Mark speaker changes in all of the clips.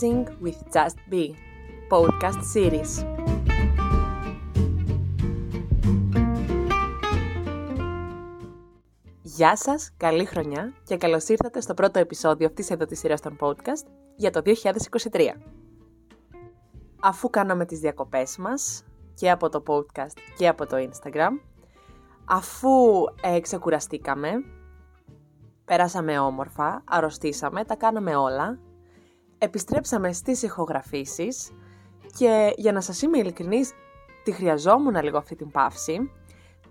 Speaker 1: Amazing with Just Be podcast series. Γεια σας, καλή χρονιά και καλώς ήρθατε στο πρώτο επεισόδιο αυτής εδώ της σειράς των podcast για το 2023. Αφού κάναμε τις διακοπές μας και από το podcast και από το Instagram, αφού ε, ξεκουραστήκαμε, πέρασαμε όμορφα, αρρωστήσαμε, τα κάναμε όλα επιστρέψαμε στις ηχογραφήσεις και για να σας είμαι ειλικρινής, τη χρειαζόμουν λίγο αυτή την παύση.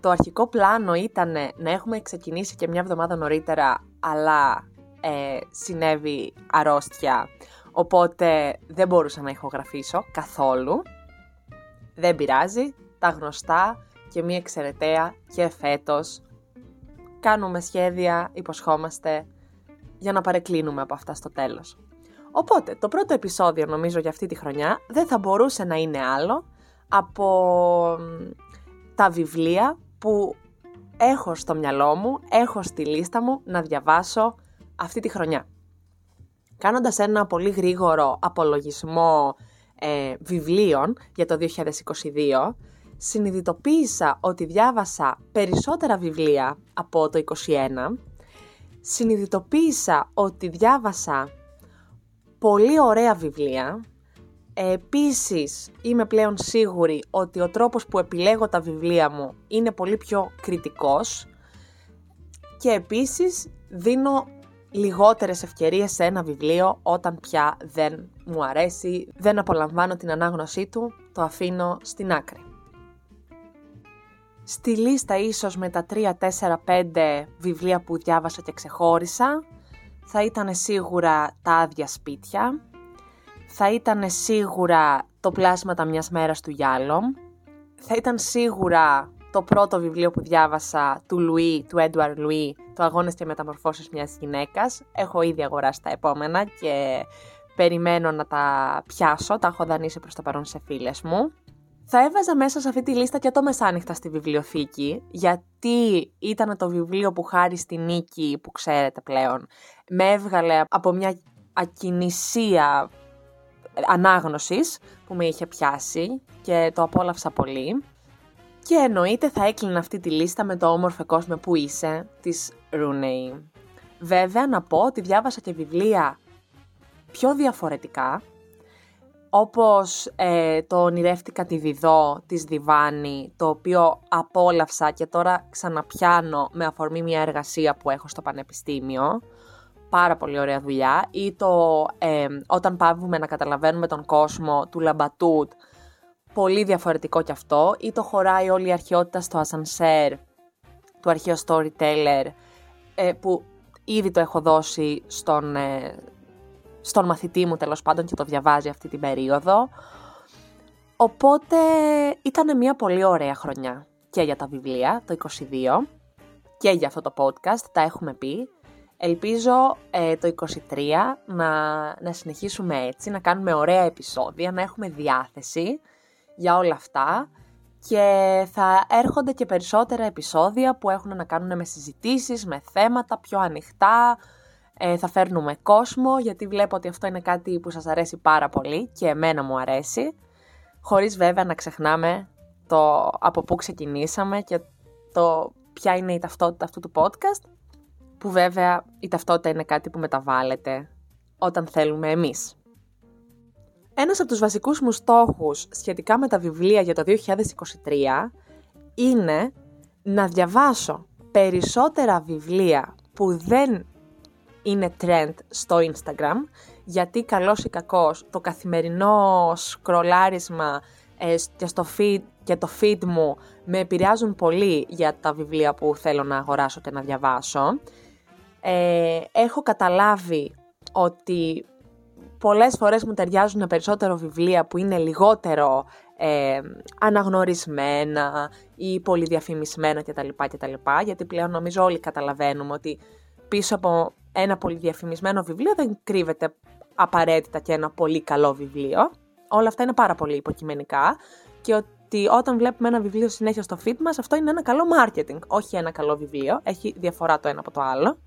Speaker 1: Το αρχικό πλάνο ήταν να έχουμε ξεκινήσει και μια εβδομάδα νωρίτερα, αλλά ε, συνέβη αρρώστια, οπότε δεν μπορούσα να ηχογραφήσω καθόλου. Δεν πειράζει, τα γνωστά και μια εξαιρεταία και φέτος. Κάνουμε σχέδια, υποσχόμαστε, για να παρεκκλίνουμε από αυτά στο τέλος. Οπότε, το πρώτο επεισόδιο νομίζω για αυτή τη χρονιά δεν θα μπορούσε να είναι άλλο από τα βιβλία που έχω στο μυαλό μου, έχω στη λίστα μου να διαβάσω αυτή τη χρονιά. Κάνοντας ένα πολύ γρήγορο απολογισμό ε, βιβλίων για το 2022, συνειδητοποίησα ότι διάβασα περισσότερα βιβλία από το 2021, συνειδητοποίησα ότι διάβασα πολύ ωραία βιβλία. Επίσης είμαι πλέον σίγουρη ότι ο τρόπος που επιλέγω τα βιβλία μου είναι πολύ πιο κριτικός και επίσης δίνω λιγότερες ευκαιρίες σε ένα βιβλίο όταν πια δεν μου αρέσει, δεν απολαμβάνω την ανάγνωσή του, το αφήνω στην άκρη. Στη λίστα ίσως με τα 3, 4, 5 βιβλία που διάβασα και ξεχώρισα θα ήταν σίγουρα τα άδεια σπίτια, θα ήταν σίγουρα το πλάσματα μιας μέρας του Γιάλομ, θα ήταν σίγουρα το πρώτο βιβλίο που διάβασα του Λουί, του Έντουαρ Λουί, το «Αγώνες και μεταμορφώσεις μιας γυναίκας». Έχω ήδη αγοράσει τα επόμενα και περιμένω να τα πιάσω, τα έχω δανείσει προς το παρόν σε φίλες μου. Θα έβαζα μέσα σε αυτή τη λίστα και το μεσάνυχτα στη βιβλιοθήκη, γιατί ήταν το βιβλίο που χάρη στη νίκη που ξέρετε πλέον, με έβγαλε από μια ακινησία ανάγνωσης που με είχε πιάσει και το απόλαυσα πολύ. Και εννοείται θα έκλεινα αυτή τη λίστα με το όμορφο κόσμο που είσαι της Ρούνεϊ. Βέβαια να πω ότι διάβασα και βιβλία πιο διαφορετικά, όπως ε, το ονειρεύτηκα τη Διδό της Διβάνη, το οποίο απόλαυσα και τώρα ξαναπιάνω με αφορμή μια εργασία που έχω στο Πανεπιστήμιο. Πάρα πολύ ωραία δουλειά. Ή το ε, όταν πάβουμε να καταλαβαίνουμε τον κόσμο του Λαμπατούτ, πολύ διαφορετικό κι αυτό. Ή το χωράει όλη η αρχαιότητα στο Ασανσέρ, του αρχαίου storyteller, ε, που ήδη το έχω δώσει στον, ε, στον μαθητή μου τέλος πάντων και το διαβάζει αυτή την περίοδο. Οπότε ήταν μια πολύ ωραία χρονιά και για τα βιβλία, το 22 και για αυτό το podcast, τα έχουμε πει. Ελπίζω ε, το 23 να, να συνεχίσουμε έτσι, να κάνουμε ωραία επεισόδια, να έχουμε διάθεση για όλα αυτά και θα έρχονται και περισσότερα επεισόδια που έχουν να κάνουν με συζητήσεις, με θέματα πιο ανοιχτά, ε, θα φέρνουμε κόσμο γιατί βλέπω ότι αυτό είναι κάτι που σας αρέσει πάρα πολύ και εμένα μου αρέσει χωρίς βέβαια να ξεχνάμε το από πού ξεκινήσαμε και το ποια είναι η ταυτότητα αυτού του podcast που βέβαια η ταυτότητα είναι κάτι που μεταβάλλεται όταν θέλουμε εμείς. Ένας από τους βασικούς μου στόχους σχετικά με τα βιβλία για το 2023 είναι να διαβάσω περισσότερα βιβλία που δεν είναι trend στο Instagram, γιατί καλός ή κακός το καθημερινό σκρολάρισμα ε, και, στο feed, και το feed μου με επηρεάζουν πολύ για τα βιβλία που θέλω να αγοράσω και να διαβάσω. Ε, έχω καταλάβει ότι πολλές φορές μου ταιριάζουν περισσότερο βιβλία που είναι λιγότερο ε, αναγνωρισμένα ή πολύ διαφημισμένα κτλ, κτλ. Γιατί πλέον νομίζω όλοι καταλαβαίνουμε ότι πίσω από ένα πολύ διαφημισμένο βιβλίο δεν κρύβεται απαραίτητα και ένα πολύ καλό βιβλίο. Όλα αυτά είναι πάρα πολύ υποκειμενικά και ότι όταν βλέπουμε ένα βιβλίο συνέχεια στο feed μας, αυτό είναι ένα καλό marketing, όχι ένα καλό βιβλίο. Έχει διαφορά το ένα από το άλλο.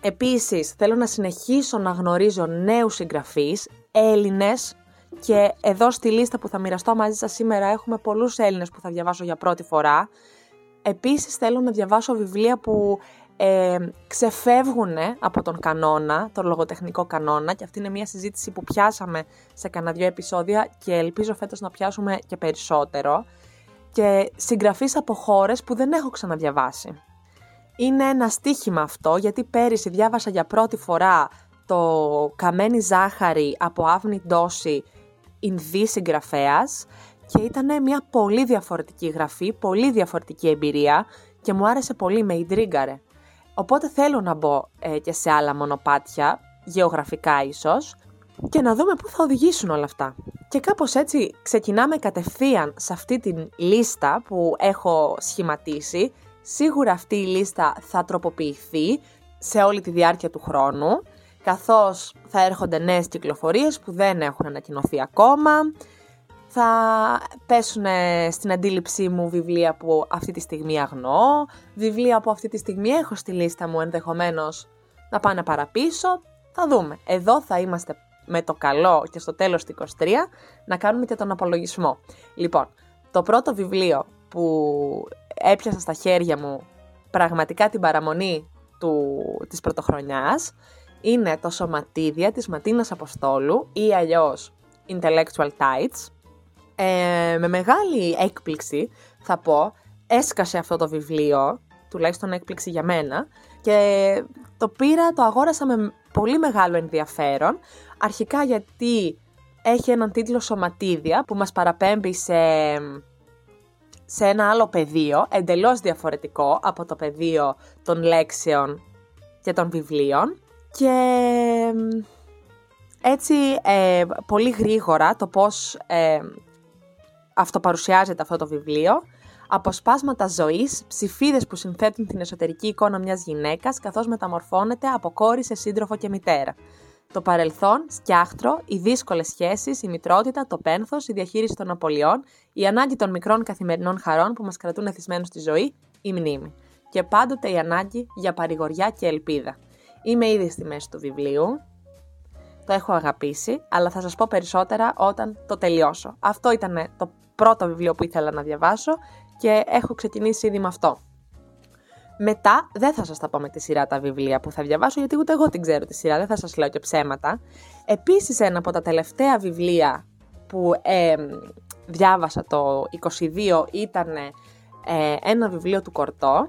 Speaker 1: Επίσης, θέλω να συνεχίσω να γνωρίζω νέους συγγραφείς. Έλληνες και εδώ στη λίστα που θα μοιραστώ μαζί σας σήμερα έχουμε πολλούς Έλληνες που θα διαβάσω για πρώτη φορά. Επίσης θέλω να διαβάσω βιβλία που ε, ξεφεύγουν από τον κανόνα, τον λογοτεχνικό κανόνα και αυτή είναι μια συζήτηση που πιάσαμε σε κανένα δυο επεισόδια και ελπίζω φέτος να πιάσουμε και περισσότερο και συγγραφείς από χώρες που δεν έχω ξαναδιαβάσει. Είναι ένα στίχημα αυτό γιατί πέρυσι διάβασα για πρώτη φορά το «Καμένη ζάχαρη» από Άβνη Ντόση Ινδί συγγραφέας και ήταν μια πολύ διαφορετική γραφή, πολύ διαφορετική εμπειρία και μου άρεσε πολύ, με ιντρίγκαρε. Οπότε θέλω να μπω ε, και σε άλλα μονοπάτια, γεωγραφικά ίσως, και να δούμε πού θα οδηγήσουν όλα αυτά. Και κάπως έτσι ξεκινάμε κατευθείαν σε αυτή την λίστα που έχω σχηματίσει. Σίγουρα αυτή η λίστα θα τροποποιηθεί σε όλη τη διάρκεια του χρόνου, καθώς θα έρχονται νέες κυκλοφορίες που δεν έχουν ανακοινωθεί ακόμα, θα πέσουν στην αντίληψή μου βιβλία που αυτή τη στιγμή αγνοώ, βιβλία που αυτή τη στιγμή έχω στη λίστα μου ενδεχομένως να πάνε παραπίσω, θα δούμε. Εδώ θα είμαστε με το καλό και στο τέλος του 23 να κάνουμε και τον απολογισμό. Λοιπόν, το πρώτο βιβλίο που έπιασα στα χέρια μου πραγματικά την παραμονή του, της πρωτοχρονιάς είναι το Σωματίδια της Ματίνας Αποστόλου ή αλλιώς Intellectual Tides ε, με μεγάλη έκπληξη θα πω, έσκασε αυτό το βιβλίο, τουλάχιστον έκπληξη για μένα, και το πήρα, το αγόρασα με πολύ μεγάλο ενδιαφέρον, αρχικά γιατί έχει έναν τίτλο «Σωματίδια» που μας παραπέμπει σε, σε ένα άλλο πεδίο, εντελώς διαφορετικό από το πεδίο των λέξεων και των βιβλίων και έτσι ε, πολύ γρήγορα το πώς ε, αυτοπαρουσιάζεται αυτό το βιβλίο, αποσπάσματα ζωής, ψηφίδες που συνθέτουν την εσωτερική εικόνα μιας γυναίκας, καθώς μεταμορφώνεται από κόρη σε σύντροφο και μητέρα. Το παρελθόν, σκιάχτρο, οι δύσκολες σχέσεις, η μητρότητα, το πένθος, η διαχείριση των απολειών, η ανάγκη των μικρών καθημερινών χαρών που μας κρατούν εθισμένους στη ζωή, η μνήμη. Και πάντοτε η ανάγκη για παρηγοριά και ελπίδα. Είμαι ήδη στη μέση του βιβλίου, το έχω αγαπήσει, αλλά θα σας πω περισσότερα όταν το τελειώσω. Αυτό ήταν το πρώτο βιβλίο που ήθελα να διαβάσω και έχω ξεκινήσει ήδη με αυτό. Μετά δεν θα σας τα πω με τη σειρά τα βιβλία που θα διαβάσω γιατί ούτε εγώ την ξέρω τη σειρά, δεν θα σας λέω και ψέματα. Επίσης ένα από τα τελευταία βιβλία που ε, διάβασα το 22 ήταν ε, ένα βιβλίο του Κορτό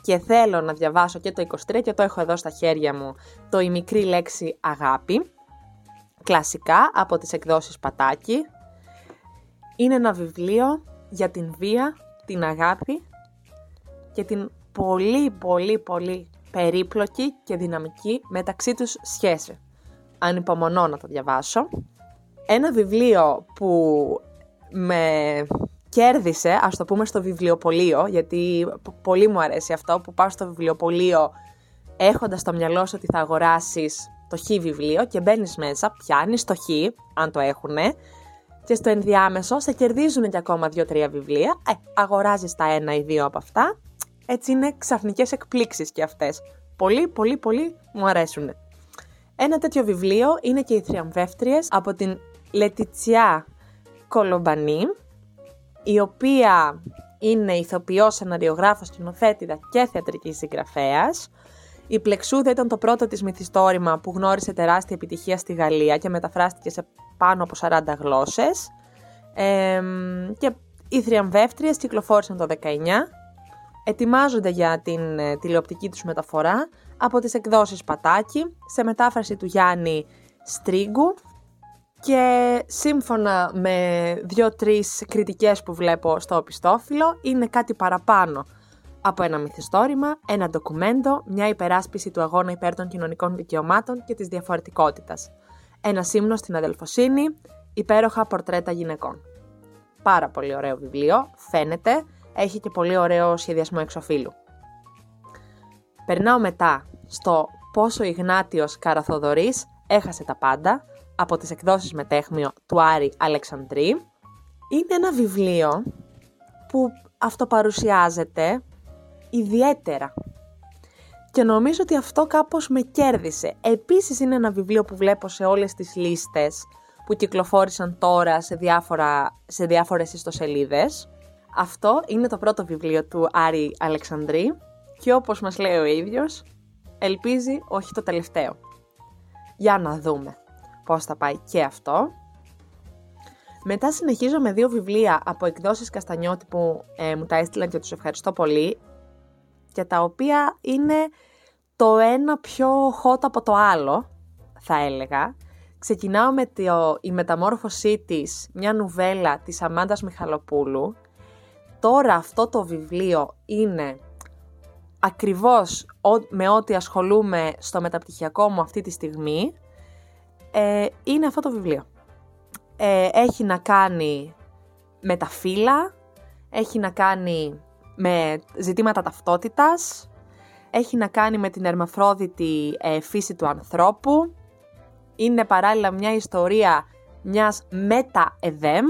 Speaker 1: και θέλω να διαβάσω και το 23 και το έχω εδώ στα χέρια μου το «Η μικρή λέξη αγάπη» κλασικά από τις εκδόσεις Πατάκη είναι ένα βιβλίο για την βία, την αγάπη και την πολύ πολύ πολύ περίπλοκη και δυναμική μεταξύ τους σχέση. Ανυπομονώ να το διαβάσω. Ένα βιβλίο που με κέρδισε, ας το πούμε στο βιβλιοπωλείο, γιατί πολύ μου αρέσει αυτό που πάω στο βιβλιοπωλείο έχοντας στο μυαλό σου ότι θα αγοράσεις το χ βιβλίο και μπαίνεις μέσα, πιάνεις το χ, αν το έχουνε, και στο ενδιάμεσο σε κερδίζουν και ακόμα δύο-τρία βιβλία. Ε, αγοράζεις τα ένα ή δύο από αυτά. Έτσι είναι ξαφνικές εκπλήξεις και αυτές. Πολύ, πολύ, πολύ μου αρέσουν. Ένα τέτοιο βιβλίο είναι και οι Θριαμβεύτριες από την Λετιτσιά Κολομπανή, η οποία είναι ηθοποιός, σεναριογράφος, κοινοθέτηδα και θεατρικής συγγραφέας. Η Πλεξούδα ήταν το πρώτο της μυθιστόρημα που γνώρισε τεράστια επιτυχία στη Γαλλία και μεταφράστηκε σε πάνω από 40 γλώσσες. Ε, και οι θριαμβεύτριες κυκλοφόρησαν το 19. Ετοιμάζονται για την ε, τηλεοπτική τους μεταφορά από τις εκδόσεις Πατάκη σε μετάφραση του Γιάννη Στρίγκου και σύμφωνα με δύο-τρεις κριτικές που βλέπω στο οπιστόφυλλο είναι κάτι παραπάνω από ένα μυθιστόρημα, ένα ντοκουμέντο, μια υπεράσπιση του αγώνα υπέρ των κοινωνικών δικαιωμάτων και της διαφορετικότητας. Ένα ύμνο στην αδελφοσύνη, υπέροχα πορτρέτα γυναικών. Πάρα πολύ ωραίο βιβλίο, φαίνεται, έχει και πολύ ωραίο σχεδιασμό εξοφύλου. Περνάω μετά στο πόσο Ιγνάτιος Καραθοδωρής έχασε τα πάντα από τις εκδόσεις μετέχμιο του Άρη Αλεξανδρή. Είναι ένα βιβλίο που αυτοπαρουσιάζεται ιδιαίτερα και νομίζω ότι αυτό κάπως με κέρδισε. Επίσης είναι ένα βιβλίο που βλέπω σε όλες τις λίστες που κυκλοφόρησαν τώρα σε, διάφορα, σε διάφορες ιστοσελίδες. Αυτό είναι το πρώτο βιβλίο του Άρη Αλεξανδρή και όπως μας λέει ο ίδιος, ελπίζει όχι το τελευταίο. Για να δούμε πώς θα πάει και αυτό. Μετά συνεχίζω με δύο βιβλία από εκδόσεις Καστανιώτη που ε, μου τα έστειλαν και τους ευχαριστώ πολύ και τα οποία είναι το ένα πιο hot από το άλλο, θα έλεγα. Ξεκινάω με το «Η μεταμόρφωσή της», μια νουβέλα της Αμάντας Μιχαλοπούλου. Τώρα αυτό το βιβλίο είναι ακριβώς με ό,τι ασχολούμαι στο μεταπτυχιακό μου αυτή τη στιγμή. Ε, είναι αυτό το βιβλίο. Ε, έχει να κάνει με τα φύλλα, έχει να κάνει με ζητήματα ταυτότητας, έχει να κάνει με την ερμαφρόδητη ε, φύση του ανθρώπου, είναι παράλληλα μια ιστορία μιας μετα-εδέμ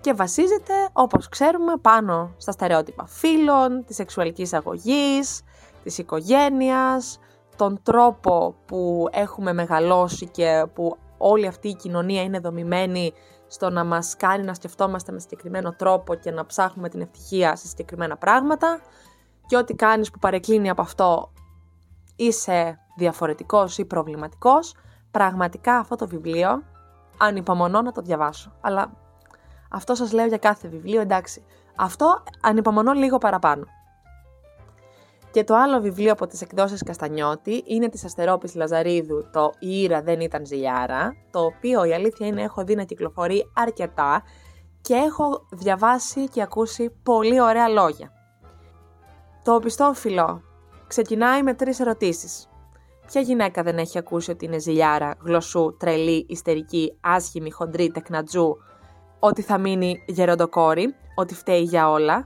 Speaker 1: και βασίζεται, όπως ξέρουμε, πάνω στα στερεότυπα φίλων, της σεξουαλικής αγωγής, της οικογένειας, τον τρόπο που έχουμε μεγαλώσει και που όλη αυτή η κοινωνία είναι δομημένη στο να μας κάνει να σκεφτόμαστε με συγκεκριμένο τρόπο και να ψάχνουμε την ευτυχία σε συγκεκριμένα πράγματα και ό,τι κάνεις που παρεκκλίνει από αυτό είσαι διαφορετικός ή προβληματικός, πραγματικά αυτό το βιβλίο ανυπομονώ να το διαβάσω. Αλλά αυτό σας λέω για κάθε βιβλίο, εντάξει. Αυτό ανυπομονώ λίγο παραπάνω. Και το άλλο βιβλίο από τις εκδόσεις Καστανιώτη είναι της Αστερόπης Λαζαρίδου, το «Η Ήρα δεν ήταν ζηλιάρα», το οποίο η αλήθεια είναι έχω δει να κυκλοφορεί αρκετά και έχω διαβάσει και ακούσει πολύ ωραία λόγια. Το οπιστόφυλλο ξεκινάει με τρεις ερωτήσεις. Ποια γυναίκα δεν έχει ακούσει ότι είναι ζηλιάρα, γλωσσού, τρελή, ιστερική, άσχημη, χοντρή, τεκνατζού, ότι θα μείνει γεροντοκόρη, ότι φταίει για όλα,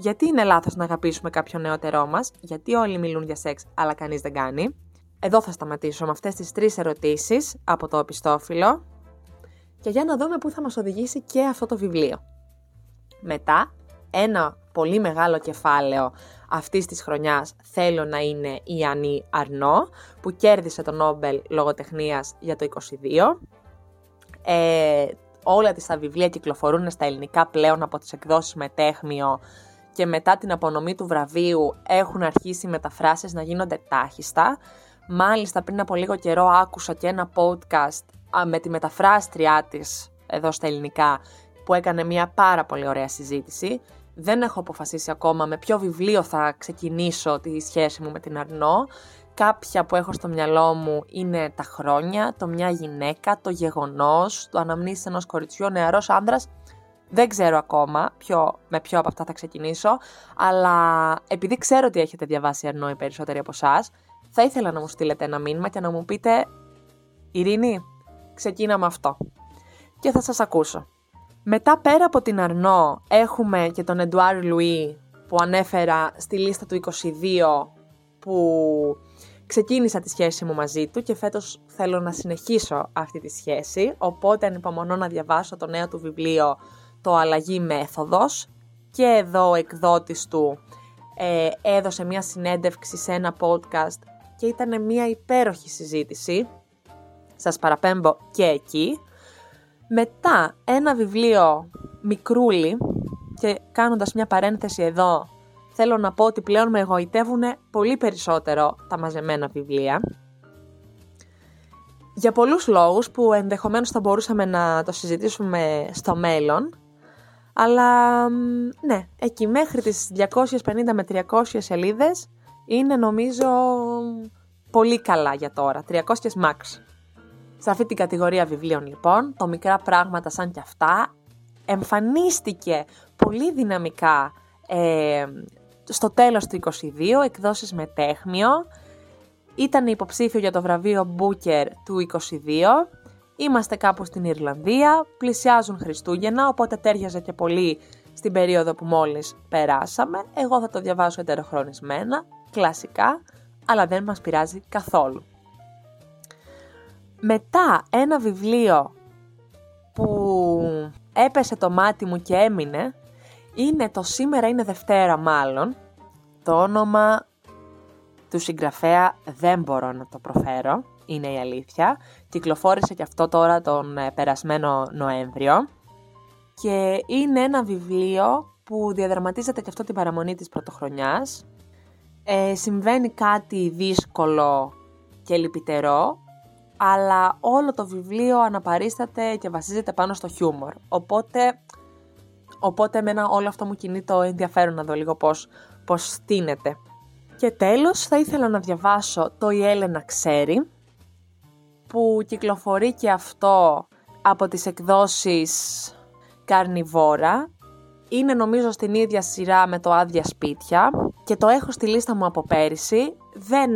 Speaker 1: γιατί είναι λάθος να αγαπήσουμε κάποιον νεότερό μας, γιατί όλοι μιλούν για σεξ αλλά κανείς δεν κάνει; Εδώ θα σταματήσω με αυτές τις τρεις ερωτήσεις από το επιστόφυλλο και για να δούμε πού θα μας οδηγήσει και αυτό το βιβλίο. Μετά, ένα πολύ μεγάλο κεφάλαιο αυτής της χρονιάς θέλω να είναι η Ανή Αρνό που κέρδισε το Νόμπελ Λογοτεχνίας για το 22. Ε, όλα τις τα βιβλία κυκλοφορούν στα ελληνικά πλέον από τις εκδόσεις Μετέχμιο και μετά την απονομή του βραβείου έχουν αρχίσει οι μεταφράσεις να γίνονται τάχιστα. Μάλιστα πριν από λίγο καιρό άκουσα και ένα podcast με τη μεταφράστριά της εδώ στα ελληνικά που έκανε μια πάρα πολύ ωραία συζήτηση. Δεν έχω αποφασίσει ακόμα με ποιο βιβλίο θα ξεκινήσω τη σχέση μου με την Αρνό. Κάποια που έχω στο μυαλό μου είναι τα χρόνια, το μια γυναίκα, το γεγονός, το αναμνήσεις ενός κοριτσιού, ο νεαρός άνδρας δεν ξέρω ακόμα ποιο, με ποιο από αυτά θα ξεκινήσω, αλλά επειδή ξέρω ότι έχετε διαβάσει Αρνό οι περισσότεροι από εσάς, θα ήθελα να μου στείλετε ένα μήνυμα και να μου πείτε «Ειρήνη, ξεκίνα με αυτό» και θα σας ακούσω. Μετά πέρα από την Αρνό έχουμε και τον Εντουάρ Λουί που ανέφερα στη λίστα του 22 που ξεκίνησα τη σχέση μου μαζί του και φέτος θέλω να συνεχίσω αυτή τη σχέση οπότε ανυπομονώ να διαβάσω το νέο του βιβλίο το αλλαγή μέθοδος και εδώ ο εκδότης του ε, έδωσε μια συνέντευξη σε ένα podcast και ήταν μια υπέροχη συζήτηση. Σας παραπέμπω και εκεί. Μετά ένα βιβλίο μικρούλι και κάνοντας μια παρένθεση εδώ θέλω να πω ότι πλέον με εγωιτεύουν πολύ περισσότερο τα μαζεμένα βιβλία. Για πολλούς λόγους που ενδεχομένως θα μπορούσαμε να το συζητήσουμε στο μέλλον αλλά ναι, εκεί μέχρι τις 250 με 300 σελίδες είναι νομίζω πολύ καλά για τώρα, 300 max. Σε αυτή την κατηγορία βιβλίων λοιπόν, το μικρά πράγματα σαν κι αυτά, εμφανίστηκε πολύ δυναμικά ε, στο τέλος του 22, εκδόσεις με τέχμιο, ήταν υποψήφιο για το βραβείο Booker του 22 Είμαστε κάπου στην Ιρλανδία, πλησιάζουν Χριστούγεννα, οπότε τέριαζε και πολύ στην περίοδο που μόλις περάσαμε. Εγώ θα το διαβάσω ετεροχρονισμένα, κλασικά, αλλά δεν μας πειράζει καθόλου. Μετά ένα βιβλίο που έπεσε το μάτι μου και έμεινε, είναι το «Σήμερα είναι Δευτέρα» μάλλον, το όνομα του συγγραφέα δεν μπορώ να το προφέρω, είναι η αλήθεια. Κυκλοφόρησε και αυτό τώρα τον ε, περασμένο Νοέμβριο. Και είναι ένα βιβλίο που διαδραματίζεται και αυτό την παραμονή της πρωτοχρονιάς. Ε, συμβαίνει κάτι δύσκολο και λυπητερό, αλλά όλο το βιβλίο αναπαρίσταται και βασίζεται πάνω στο χιούμορ. Οπότε, οπότε εμένα όλο αυτό μου κινεί το ενδιαφέρον να δω λίγο πώς, πώς στείνεται. Και τέλος θα ήθελα να διαβάσω το «Η Έλενα ξέρει» που κυκλοφορεί και αυτό από τις εκδόσεις Καρνιβόρα. Είναι νομίζω στην ίδια σειρά με το άδεια σπίτια και το έχω στη λίστα μου από πέρυσι. Δεν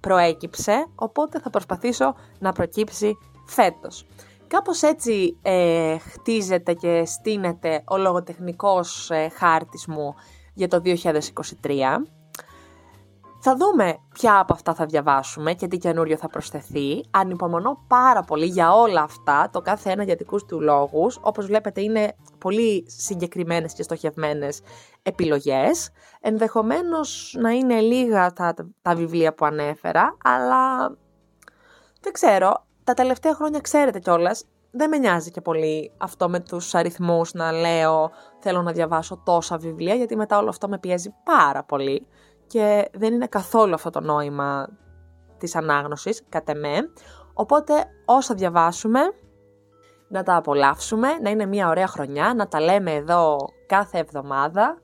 Speaker 1: προέκυψε, οπότε θα προσπαθήσω να προκύψει φέτος. Κάπως έτσι ε, χτίζεται και στείνεται ο λογοτεχνικός ε, χάρτης μου για το 2023. Θα δούμε ποια από αυτά θα διαβάσουμε και τι καινούριο θα προσθεθεί. Ανυπομονώ πάρα πολύ για όλα αυτά, το κάθε ένα για δικούς του λόγους. Όπως βλέπετε είναι πολύ συγκεκριμένες και στοχευμένες επιλογές. Ενδεχομένως να είναι λίγα τα, τα βιβλία που ανέφερα, αλλά δεν ξέρω. Τα τελευταία χρόνια ξέρετε κιόλας, δεν με νοιάζει και πολύ αυτό με τους αριθμούς να λέω θέλω να διαβάσω τόσα βιβλία, γιατί μετά όλο αυτό με πιέζει πάρα πολύ και δεν είναι καθόλου αυτό το νόημα της ανάγνωσης, κατά με. Οπότε όσα διαβάσουμε, να τα απολαύσουμε, να είναι μια ωραία χρονιά, να τα λέμε εδώ κάθε εβδομάδα,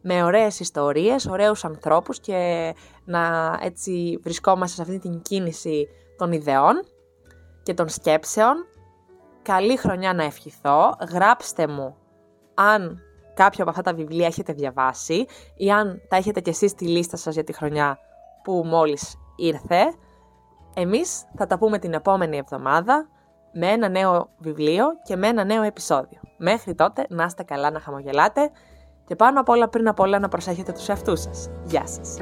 Speaker 1: με ωραίες ιστορίες, ωραίους ανθρώπους και να έτσι βρισκόμαστε σε αυτή την κίνηση των ιδεών και των σκέψεων. Καλή χρονιά να ευχηθώ, γράψτε μου αν κάποιο από αυτά τα βιβλία έχετε διαβάσει ή αν τα έχετε κι εσείς στη λίστα σας για τη χρονιά που μόλις ήρθε. Εμείς θα τα πούμε την επόμενη εβδομάδα με ένα νέο βιβλίο και με ένα νέο επεισόδιο. Μέχρι τότε να είστε καλά να χαμογελάτε και πάνω απ' όλα πριν απ' όλα να προσέχετε τους εαυτούς σας. Γεια σας!